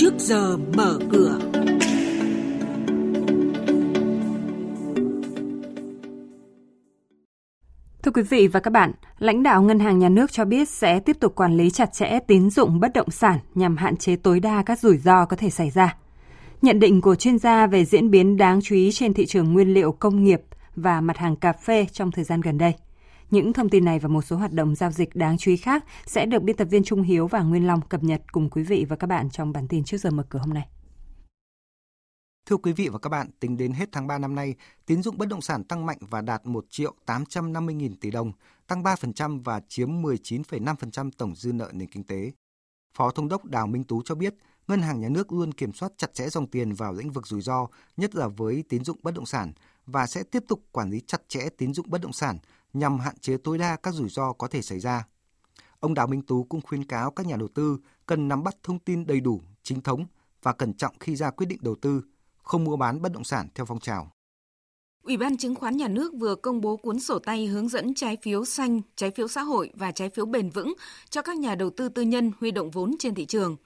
trước giờ mở cửa. Thưa quý vị và các bạn, lãnh đạo Ngân hàng Nhà nước cho biết sẽ tiếp tục quản lý chặt chẽ tín dụng bất động sản nhằm hạn chế tối đa các rủi ro có thể xảy ra. Nhận định của chuyên gia về diễn biến đáng chú ý trên thị trường nguyên liệu công nghiệp và mặt hàng cà phê trong thời gian gần đây. Những thông tin này và một số hoạt động giao dịch đáng chú ý khác sẽ được biên tập viên Trung Hiếu và Nguyên Long cập nhật cùng quý vị và các bạn trong bản tin trước giờ mở cửa hôm nay. Thưa quý vị và các bạn, tính đến hết tháng 3 năm nay, tín dụng bất động sản tăng mạnh và đạt 1 triệu 850 nghìn tỷ đồng, tăng 3% và chiếm 19,5% tổng dư nợ nền kinh tế. Phó Thống đốc Đào Minh Tú cho biết, Ngân hàng Nhà nước luôn kiểm soát chặt chẽ dòng tiền vào lĩnh vực rủi ro, nhất là với tín dụng bất động sản, và sẽ tiếp tục quản lý chặt chẽ tín dụng bất động sản nhằm hạn chế tối đa các rủi ro có thể xảy ra. Ông Đào Minh Tú cũng khuyến cáo các nhà đầu tư cần nắm bắt thông tin đầy đủ, chính thống và cẩn trọng khi ra quyết định đầu tư, không mua bán bất động sản theo phong trào. Ủy ban Chứng khoán Nhà nước vừa công bố cuốn sổ tay hướng dẫn trái phiếu xanh, trái phiếu xã hội và trái phiếu bền vững cho các nhà đầu tư tư nhân huy động vốn trên thị trường.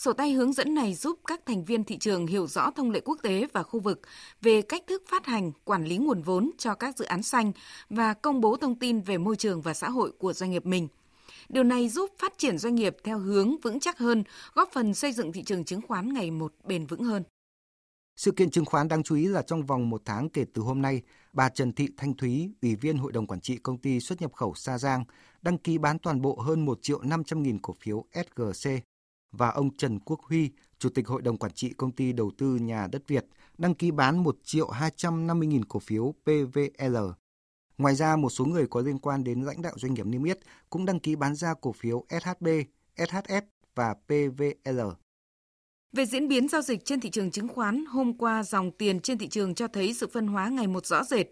Sổ tay hướng dẫn này giúp các thành viên thị trường hiểu rõ thông lệ quốc tế và khu vực về cách thức phát hành, quản lý nguồn vốn cho các dự án xanh và công bố thông tin về môi trường và xã hội của doanh nghiệp mình. Điều này giúp phát triển doanh nghiệp theo hướng vững chắc hơn, góp phần xây dựng thị trường chứng khoán ngày một bền vững hơn. Sự kiện chứng khoán đáng chú ý là trong vòng một tháng kể từ hôm nay, bà Trần Thị Thanh Thúy, Ủy viên Hội đồng Quản trị Công ty xuất nhập khẩu Sa Giang, đăng ký bán toàn bộ hơn 1 triệu 500 nghìn cổ phiếu SGC và ông Trần Quốc Huy, Chủ tịch Hội đồng Quản trị Công ty Đầu tư Nhà đất Việt, đăng ký bán 1 triệu 250 nghìn cổ phiếu PVL. Ngoài ra, một số người có liên quan đến lãnh đạo doanh nghiệp niêm yết cũng đăng ký bán ra cổ phiếu SHB, SHF và PVL. Về diễn biến giao dịch trên thị trường chứng khoán, hôm qua dòng tiền trên thị trường cho thấy sự phân hóa ngày một rõ rệt.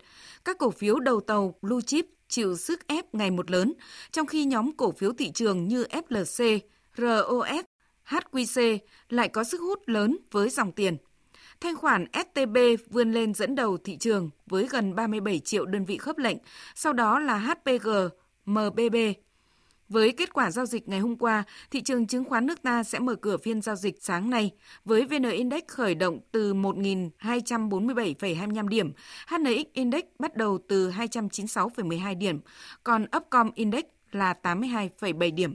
Các cổ phiếu đầu tàu blue chip chịu sức ép ngày một lớn, trong khi nhóm cổ phiếu thị trường như FLC, ROS, HQC lại có sức hút lớn với dòng tiền. Thanh khoản STB vươn lên dẫn đầu thị trường với gần 37 triệu đơn vị khớp lệnh, sau đó là HPG, MBB với kết quả giao dịch ngày hôm qua, thị trường chứng khoán nước ta sẽ mở cửa phiên giao dịch sáng nay với VN Index khởi động từ 1.247,25 điểm, HNX Index bắt đầu từ 296,12 điểm, còn Upcom Index là 82,7 điểm.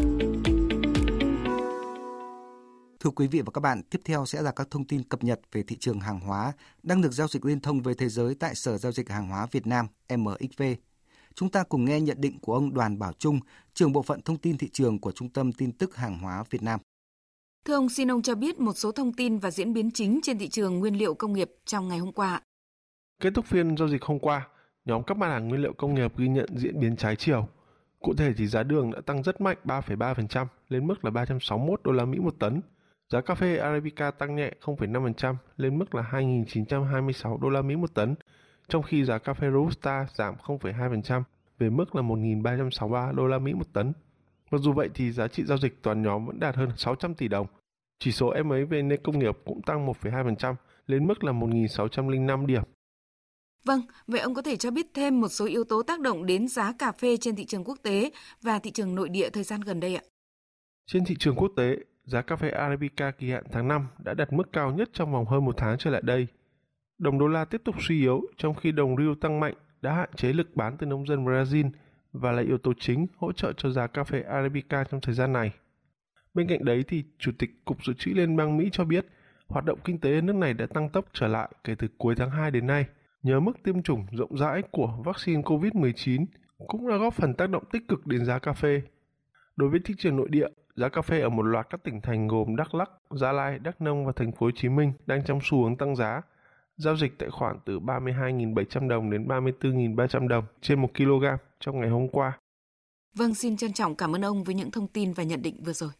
Thưa quý vị và các bạn, tiếp theo sẽ là các thông tin cập nhật về thị trường hàng hóa đang được giao dịch liên thông với thế giới tại Sở Giao dịch Hàng hóa Việt Nam MXV. Chúng ta cùng nghe nhận định của ông Đoàn Bảo Trung, trưởng bộ phận thông tin thị trường của Trung tâm Tin tức Hàng hóa Việt Nam. Thưa ông, xin ông cho biết một số thông tin và diễn biến chính trên thị trường nguyên liệu công nghiệp trong ngày hôm qua. Kết thúc phiên giao dịch hôm qua, nhóm các mặt hàng nguyên liệu công nghiệp ghi nhận diễn biến trái chiều. Cụ thể thì giá đường đã tăng rất mạnh 3,3% lên mức là 361 đô la Mỹ một tấn. Giá cà phê Arabica tăng nhẹ 0,5% lên mức là 2.926 đô la Mỹ một tấn, trong khi giá cà phê Robusta giảm 0,2% về mức là 1.363 đô la Mỹ một tấn. Mặc dù vậy thì giá trị giao dịch toàn nhóm vẫn đạt hơn 600 tỷ đồng. Chỉ số MA về nền công nghiệp cũng tăng 1,2% lên mức là 1.605 điểm. Vâng, vậy ông có thể cho biết thêm một số yếu tố tác động đến giá cà phê trên thị trường quốc tế và thị trường nội địa thời gian gần đây ạ? Trên thị trường quốc tế, giá cà phê Arabica kỳ hạn tháng 5 đã đạt mức cao nhất trong vòng hơn một tháng trở lại đây. Đồng đô la tiếp tục suy yếu trong khi đồng riu tăng mạnh đã hạn chế lực bán từ nông dân Brazil và là yếu tố chính hỗ trợ cho giá cà phê Arabica trong thời gian này. Bên cạnh đấy thì Chủ tịch Cục Dự trữ Liên bang Mỹ cho biết hoạt động kinh tế nước này đã tăng tốc trở lại kể từ cuối tháng 2 đến nay nhờ mức tiêm chủng rộng rãi của vaccine COVID-19 cũng là góp phần tác động tích cực đến giá cà phê. Đối với thị trường nội địa, giá cà phê ở một loạt các tỉnh thành gồm Đắk Lắk, Gia Lai, Đắk Nông và thành phố Hồ Chí Minh đang trong xu hướng tăng giá. Giao dịch tại khoảng từ 32.700 đồng đến 34.300 đồng trên 1 kg trong ngày hôm qua. Vâng, xin trân trọng cảm ơn ông với những thông tin và nhận định vừa rồi.